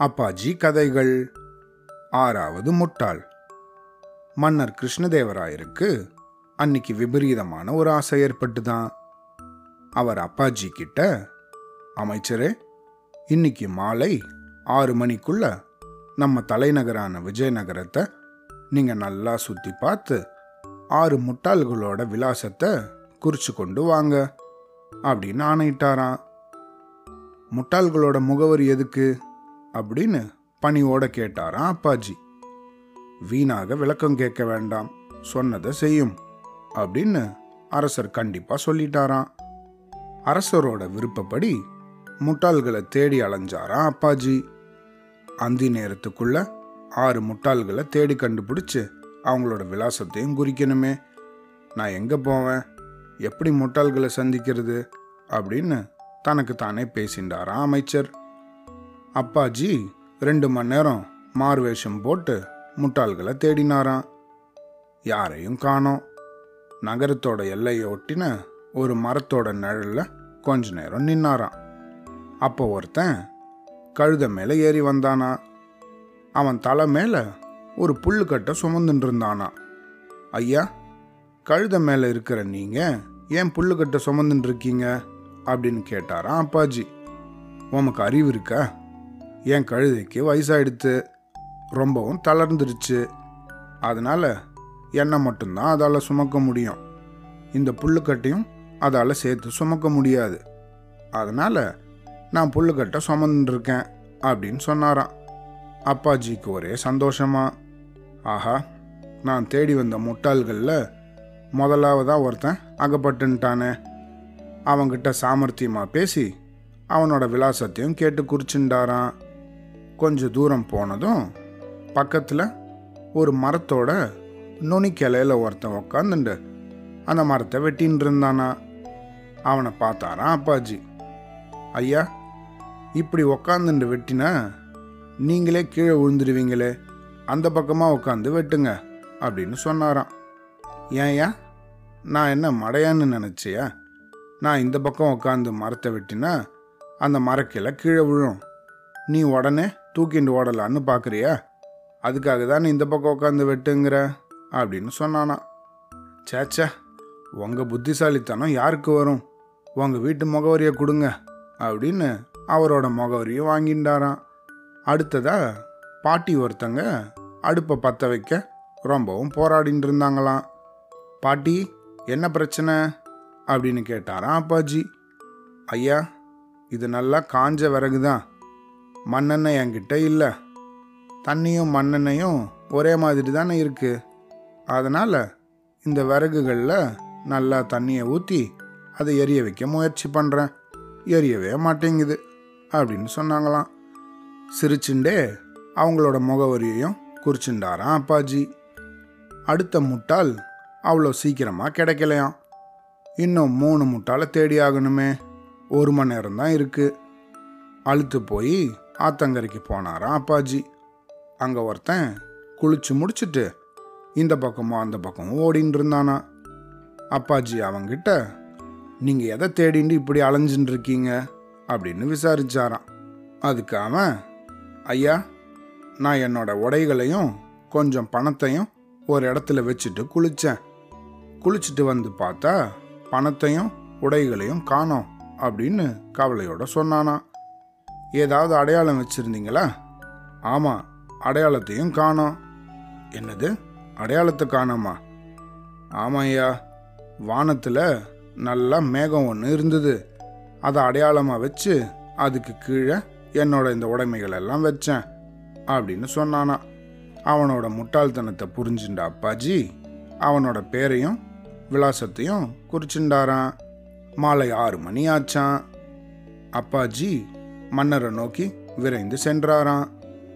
அப்பாஜி கதைகள். ஆறாவது முட்டாள். மன்னர் கிருஷ்ணதேவராயருக்கு அன்னைக்கு விபரீதமான ஒரு ஆசை ஏற்பட்டுதான். அவர் அப்பாஜி கிட்ட அமைச்சரே இன்னைக்கு மாலை ஆறு மணிக்குள்ள நம்ம தலைநகரான விஜயநகரத்தை நீங்க நல்லா சுத்தி பார்த்து ஆறு முட்டாள்களோட விலாசத்தை குறிச்சு கொண்டு வாங்க அப்படின்னு ஆணையிட்டாராம். முட்டாள்களோட முகவரி எதுக்கு? அப்படின்னு பணியோட கேட்டாராம் அப்பாஜி. வீணாக விளக்கம் கேட்க வேண்டாம் சொன்னதை செய்யும் அப்படின்னு அரசர் கண்டிப்பா சொல்லிட்டாராம். அரசரோட விருப்பப்படி முட்டாள்களை தேடி அலைஞ்சாராம் அப்பாஜி. அந்தி நேரத்துக்குள்ள ஆறு முட்டாள்களை தேடி கண்டுபிடிச்சு அவங்களோட விலாசத்தையும் குறிக்கணுமே. நான் எங்க போவேன்? எப்படி முட்டாள்களை சந்திக்கிறது? அப்படின்னு தனக்கு தானே பேசிண்டாராம் அமைச்சர். அப்பாஜி ரெண்டு மணி நேரம் மார்வேஷம் போட்டு முட்டாள்களை தேடினாராம். யாரையும் காணோம். நகரத்தோட எல்லையை ஒட்டின ஒரு மரத்தோட நிழலில் கொஞ்ச நேரம் நின்னாராம். அப்போ ஒருத்தன் கழுத மேலே ஏறி வந்தானா? அவன் தலை மேலே ஒரு புல்லுக்கட்டை சுமந்துட்டு இருந்தானா? ஐயா கழுத மேலே இருக்கிற நீங்கள் ஏன் புல்லுக்கட்டை சுமந்துட்டு இருக்கீங்க? அப்படின்னு கேட்டாராம் அப்பாஜி. உமக்கு அறிவு இருக்கா? என் கழுதைக்கு வயசாயிடுத்து. ரொம்பவும் தளர்ந்துருச்சு அதனால் என்னை மட்டும்தான் அதால் சுமக்க முடியும். இந்த புல்லுக்கட்டையும் அதால் சேர்த்து சுமக்க முடியாது. அதனால் நான் புல்லுக்கட்டை சுமந்துருக்கேன் அப்படின்னு சொன்னாராம். அப்பாஜிக்கு ஒரே சந்தோஷமா. ஆஹா நான் தேடி வந்த முட்டாள்களில் முதலாவதாக ஒருத்தன் அகப்பட்டுன்ட்டானே. அவங்கிட்ட சாமர்த்தியமாக பேசி அவனோட விலாசத்தையும் கேட்டு குறிச்சுண்டாரான் கொஞ்சம் தூரம் போனதும் பக்கத்தில் ஒரு மரத்தோட நுனி ஒருத்தன் உக்காந்துண்டு. அந்த மரத்தை வெட்டின்னு இருந்தானா? அவனை பார்த்தாராம் அப்பாஜி. ஐயா இப்படி உக்காந்துண்டு வெட்டினா நீங்களே கீழே விழுந்துடுவீங்களே அந்த பக்கமாக உட்காந்து வெட்டுங்க அப்படின்னு சொன்னாராம். ஏன்யா நான் என்ன மடையான்னு நினச்சியா? நான் இந்த பக்கம் உட்காந்து மரத்தை வெட்டினா அந்த மரக்கிளை கீழே விழும். நீ உடனே தூக்கிண்டு ஓடலான்னு பார்க்குறியா அதுக்காக தான் நீ இந்த பக்கம் உட்காந்து வெட்டுங்கிற? அப்படின்னு சொன்னானா. சேச்சா உங்கள் புத்திசாலித்தனம் யாருக்கு வரும்? உங்கள் வீட்டு முகவரியை கொடுங்க அப்படின்னு அவரோட முகவரியை வாங்கிண்டாராம். அடுத்ததாக பாட்டி ஒருத்தங்க அடுப்பை பற்ற வைக்க ரொம்பவும் போராடிட்டு இருந்தாங்களாம். பாட்டி என்ன பிரச்சனை? அப்படின்னு கேட்டாராம் அப்பாஜி. ஐயா இது நல்லா காஞ்ச விறகு தான் மண்ணெண்ணெய் என்கிட்ட இல்லை. தண்ணியும் மண்ணெண்ணையும் ஒரே மாதிரி தானே இருக்குது அதனால் இந்த விறகுகளில் நல்லா தண்ணியை ஊற்றி அதை எரிய வைக்க முயற்சி பண்ணுறேன் எரியவே மாட்டேங்குது அப்படின்னு சொன்னாங்களாம். சிரிச்சுண்டே அவங்களோட முகவரியையும் குறிச்சுண்டாராம் அப்பாஜி. அடுத்த முட்டாள் அவ்வளோ சீக்கிரமாக கிடைக்கலையாம். இன்னும் மூணு முட்டாளை தேடி ஆகணுமே. ஒரு மணி நேரம் தான் இருக்குது அழுத்து போய் ஆத்தங்கரைக்கு போனாராம் அப்பாஜி. அங்கே ஒருத்தன் குளிச்சு முடிச்சிட்டு இந்த பக்கமும் அந்த பக்கமும் ஓடின்னு இருந்தானா அப்பாஜி அவங்கிட்ட நீங்கள் எதை தேடிண்டு இப்படி அலைஞ்சின்னு இருக்கீங்க அப்படின்னு விசாரிச்சாராம். அதுக்கு அவன் ஐயா நான் என்னோட உடைகளையும் கொஞ்சம் பணத்தையும் ஒரு இடத்துல வச்சுட்டு குளித்தேன் குளிச்சுட்டு வந்து பார்த்தா பணத்தையும் உடைகளையும் காணோம் அப்படின்னு கவலையோட சொன்னானா ஏதாவது அடையாளம் வச்சுருந்தீங்களா? ஆமாம் அடையாளத்தையும் காணோம். என்னது? அடையாளத்தை காணோமா? ஆமாய்யா வானத்தில் நல்லா மேகம் ஒன்று இருந்தது. அதை அடையாளமாக வச்சு அதுக்கு கீழே என்னோட இந்த உடைமைகள் எல்லாம் வச்சேன் அப்படின்னு சொன்னானா. அவனோட முட்டாள்தனத்தை புரிஞ்சுண்டா அப்பாஜி அவனோட பேரையும் விலாசத்தையும் குறிச்சுண்டாரான் மாலை ஆறு மணி ஆச்சான் அப்பாஜி மன்னரை நோக்கி விரைந்து சென்றாராம்.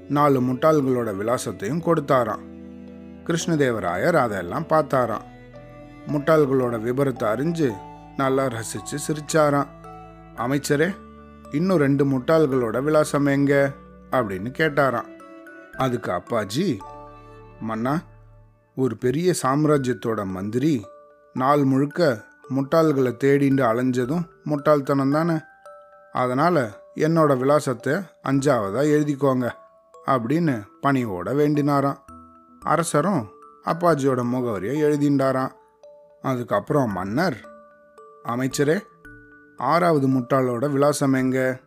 நாலு முட்டாள்களோட விலாசத்தையும் கொடுத்தாராம். கிருஷ்ணதேவராயர் அதெல்லாம் பார்த்தாராம். முட்டாள்களோட விபரத்தை அறிஞ்சு நல்லா ரசிச்சு சிரிச்சாராம். அமைச்சரே இன்னும் ரெண்டு முட்டாள்களோட விலாசம் எங்க? அப்படின்னு கேட்டாராம். அதுக்கு அப்பாஜி மன்னா ஒரு பெரிய சாம்ராஜ்யத்தோட மந்திரி நாள் முழுக்க முட்டாள்களை தேடிண்டு அலைஞ்சதும் முட்டாள்தனம் தானே அதனால் என்னோட விலாசத்தை அஞ்சாவதாக எழுதிக்கோங்க அப்படின்னு பணிவோட வேண்டினாராம். அரசரும் அப்பாஜியோட முகவரியை எழுதிண்டாராம். அதுக்கப்புறம் மன்னர் அமைச்சரே ஆறாவது முட்டாளோட விலாசம் எங்க?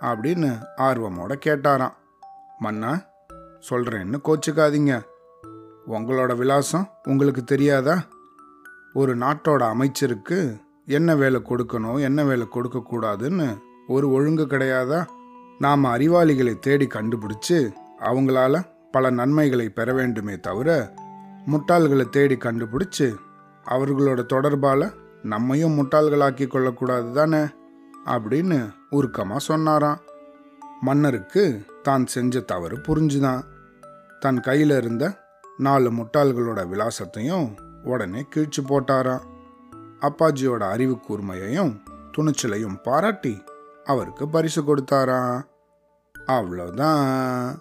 அப்படின்னு ஆர்வமோட கேட்டாராம். மன்னா சொல்கிறேன்னு கோச்சுக்காதீங்க. உங்களோட விலாசம் உங்களுக்கு தெரியாதா? ஒரு நாட்டோட அமைச்சருக்கு என்ன வேலை கொடுக்கணும் என்ன வேலை கொடுக்கக்கூடாதுன்னு ஒரு ஒழுங்கு கிடையாதா? நாம் அறிவாளிகளை தேடி கண்டுபிடிச்சு அவங்களால பல நன்மைகளை பெற வேண்டுமே தவிர முட்டாள்களை தேடி கண்டுபிடிச்சு அவர்களோட தொடர்பால் நம்மையும் முட்டாள்களாக்கி கொள்ளக்கூடாது தானே? அப்படின்னு உருக்கமாக சொன்னாராம். மன்னருக்கு தான் செஞ்ச தவறு புரிஞ்சுதான். தன் கையில் இருந்த நாலு முட்டாள்களோட விலாசத்தையும் உடனே கீழ்ச்சி போட்டாராம். அப்பாஜியோட அறிவு கூர்மையையும் துணிச்சலையும் பாராட்டி அவருக்கு பரிசு கொடுத்தாராம். அவ்வளோதான்